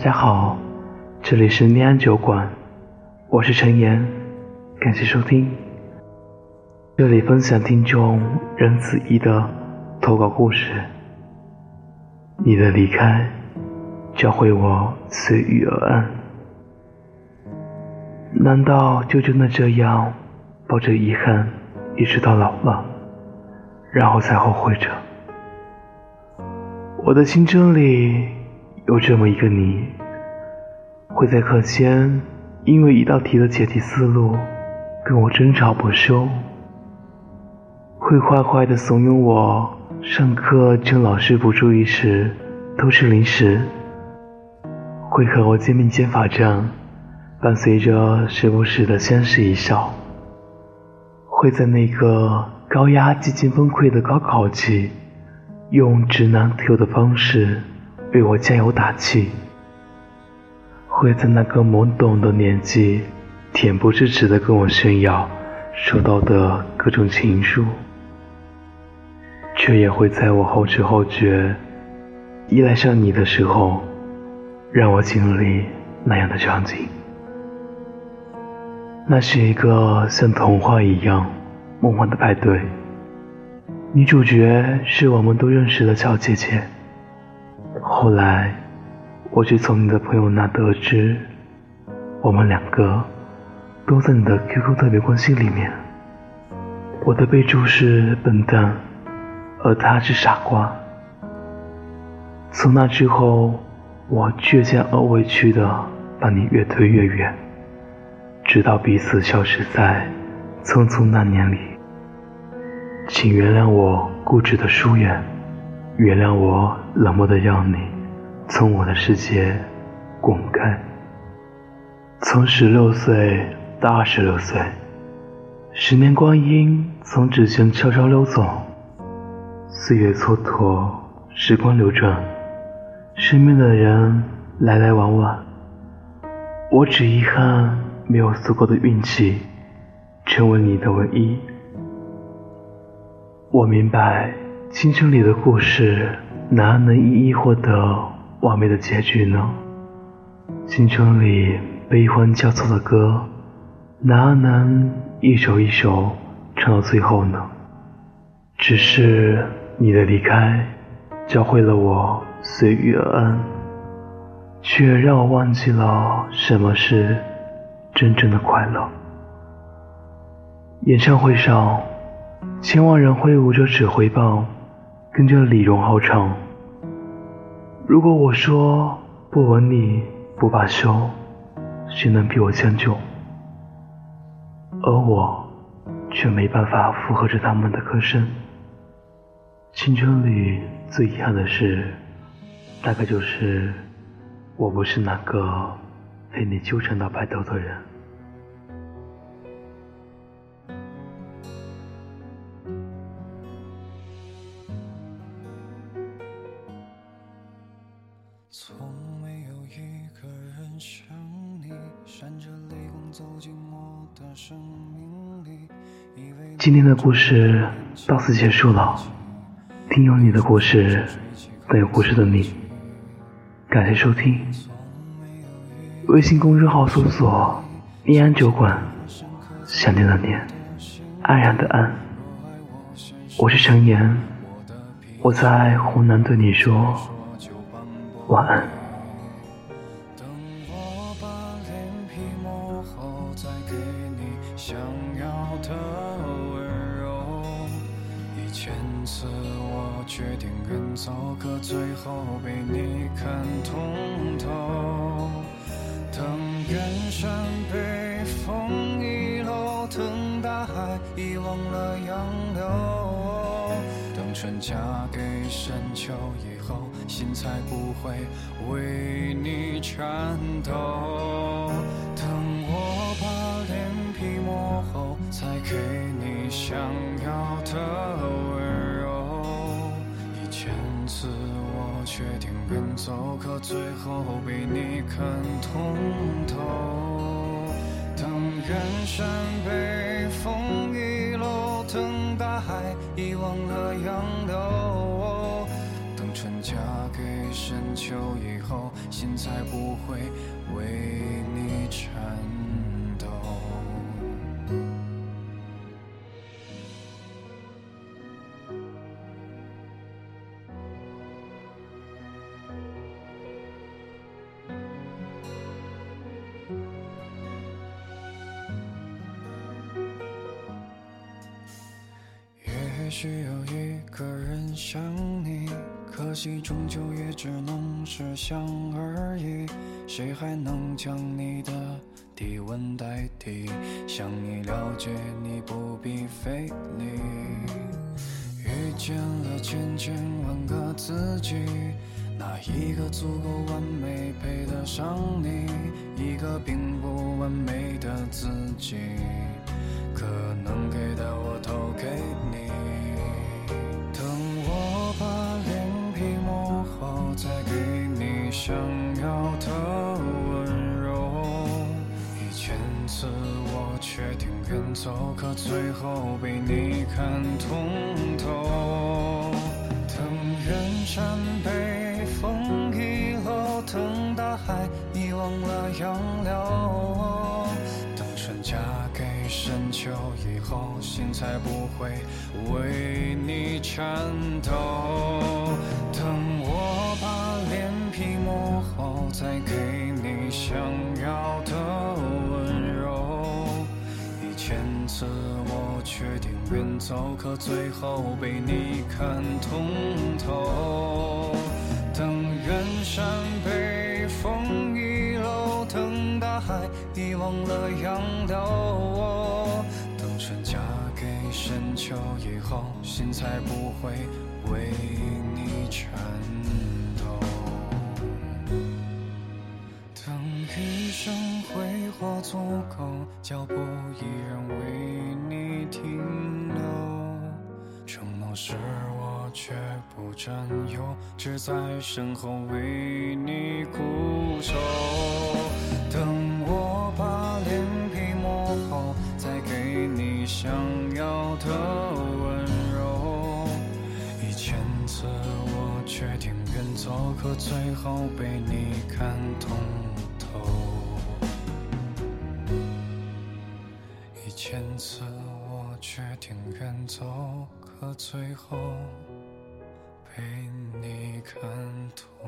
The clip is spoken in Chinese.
大家好，这里是念安酒馆，我是陈岩，感谢收听。这里分享听众任子怡的投稿故事。你的离开，教会我随遇而安。难道就真的这样，抱着遗憾一直到老了，然后才后悔着？我的青春里有这么一个你，会在课间因为一道题的解题思路跟我争吵不休，会坏坏的怂恿我上课趁老师不注意时偷吃零食，会和我肩并肩罚站，伴随着时不时的相视一笑，会在那个高压几近崩溃的高考季。用直男特有的方式为我加油打气，会在那个懵懂的年纪恬不知耻的跟我炫耀收到的各种情书，却也会在我后知后觉依赖上你的时候，让我经历那样的场景。那是一个像童话一样梦幻的派对。女主角是我们都认识的小姐姐。后来，我却从你的朋友那得知，我们两个都在你的 QQ 特别关心里面。我的备注是笨蛋，而他是傻瓜。从那之后，我倔强而委屈的把你越推越远，直到彼此消失在匆匆那年里。请原谅我固执的疏远，原谅我冷漠的要你从我的世界滚开。从十六岁到二十六岁，十年光阴从指尖悄悄溜走，岁月蹉跎，时光流转，身边的人来来往往，我只遗憾没有足够的运气，成为你的唯一。我明白，青春里的故事哪能一一获得完美的结局呢？青春里悲欢交错的歌，哪能一首一首唱到最后呢？只是你的离开，教会了我随遇而安，却让我忘记了什么是真正的快乐。演唱会上。千万人挥舞着指挥棒，跟着李荣浩唱。如果我说不吻你不罢休，谁能比我将就？而我却没办法附和着他们的歌声。青春里最遗憾的事，大概就是我不是那个陪你纠缠到白头的人。今天的故事到此结束了，听有你的故事，等有故事的你。感谢收听，微信公众号搜索“念安酒馆”，想念的念，安然的安。我是陈岩，我在湖南对你说。晚安千次我决定远走可最后被你看通透等远山被风遗漏等大海遗忘了洋流春嫁给深秋以后心才不会为你颤抖。等我把脸皮磨厚，才给你想要的温柔。一千次我决定跟走，可最后被你看通透。等远山被风遗漏，等大海遗忘了洋流。嫁给深秋以后，心才不会为你颤也许有一个人想你，可惜终究也只能是想而已。谁还能将你的体温代替？想你了解你不必费力。遇见了千千万个自己，哪一个足够完美配得上你？一个并不完美的自己，次我决定远走，可最后被你看通透。等远山被风遗落，等大海遗忘了杨柳。等春嫁给深秋以后，心才不会为你颤抖。等我把脸皮磨厚，再给你想要的温。次我决定远走，可最后被你看通透。等远山被风遗漏，等大海遗忘了杨柳。等春嫁给深秋以后，心才不会为你颤抖。余生挥霍足够，脚步依然为你停留。承诺是我绝不占有，只在身后为你固守。等我把脸皮磨好，再给你想要的温柔。一千次我决定远走，可最后被你看透。千次我决定远走，可最后被你看透。